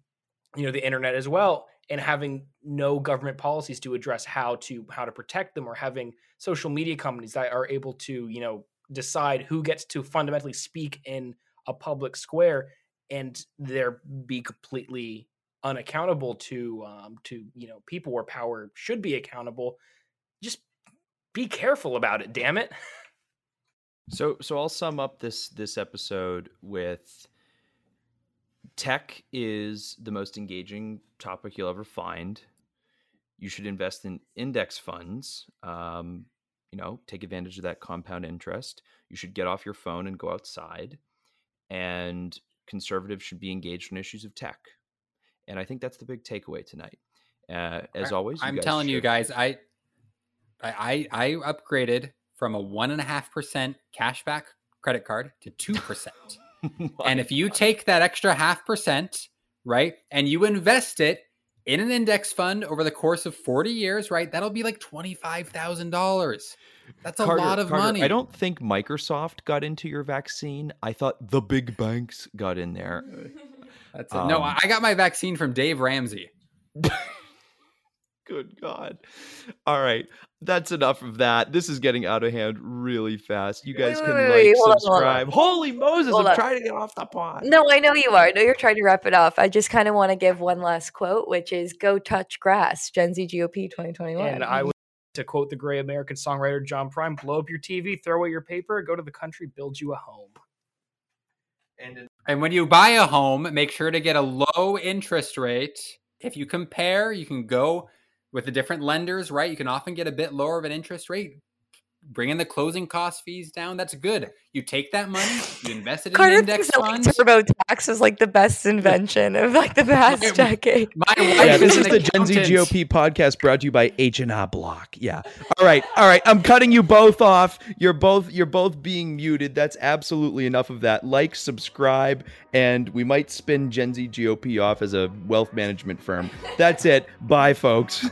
[SPEAKER 8] you know the internet as well and having no government policies to address how to how to protect them or having social media companies that are able to you know decide who gets to fundamentally speak in a public square and there be completely unaccountable to um, to you know people where power should be accountable just be careful about it damn it.
[SPEAKER 6] So so i'll sum up this this episode with tech is the most engaging topic you'll ever find. You should invest in index funds um, you know take advantage of that compound interest. You should get off your phone and go outside and conservatives should be engaged in issues of tech. And I think that's the big takeaway tonight. Uh, as always,
[SPEAKER 7] I'm telling should... you guys, I, I I upgraded from a one and a half percent cashback credit card to two percent. and if you take that extra half percent, right, and you invest it in an index fund over the course of 40 years, right, that'll be like twenty five thousand dollars. That's a lot of
[SPEAKER 6] Carter,
[SPEAKER 7] money.
[SPEAKER 6] I don't think Microsoft got into your vaccine. I thought the big banks got in there.
[SPEAKER 7] That's it. no,
[SPEAKER 6] Um,
[SPEAKER 7] I got my vaccine from Dave Ramsey.
[SPEAKER 6] Good God. All right. That's enough of that. This is getting out of hand really fast. You guys
[SPEAKER 9] Wait,
[SPEAKER 6] can
[SPEAKER 9] wait,
[SPEAKER 6] like,
[SPEAKER 9] wait, hold on, on.
[SPEAKER 6] subscribe. Holy Moses,
[SPEAKER 9] Hold
[SPEAKER 6] I'm
[SPEAKER 9] on.
[SPEAKER 6] trying to get off the pod.
[SPEAKER 9] No, I know you are. I know you're trying to wrap it off. I just kind of want to give one last quote, which is "Go touch grass." Gen Z GOP 2021.
[SPEAKER 8] And I would to quote the great American songwriter John Prine, blow up your TV, throw away your paper, go to the country, build you a home.
[SPEAKER 7] And when you buy a home, make sure to get a low interest rate. If you compare, you can go with the different lenders, right? You can often get a bit lower of an interest rate. Bringing the closing cost fees down, that's good. You take that money, you invest it in
[SPEAKER 9] Carter
[SPEAKER 7] index
[SPEAKER 9] thinks that like
[SPEAKER 7] funds.
[SPEAKER 9] TurboTax was like the best invention of like the past
[SPEAKER 7] My-
[SPEAKER 9] decade.
[SPEAKER 7] My wife
[SPEAKER 6] Yeah, this is
[SPEAKER 7] an
[SPEAKER 6] the Gen Z. GOP podcast brought to you by H and R Block. Yeah. All right. All right. I'm cutting you both off. You're both you're both being muted. That's absolutely enough of that. Like, subscribe, and we might spin Gen Z GOP off as a wealth management firm. That's it. Bye, folks.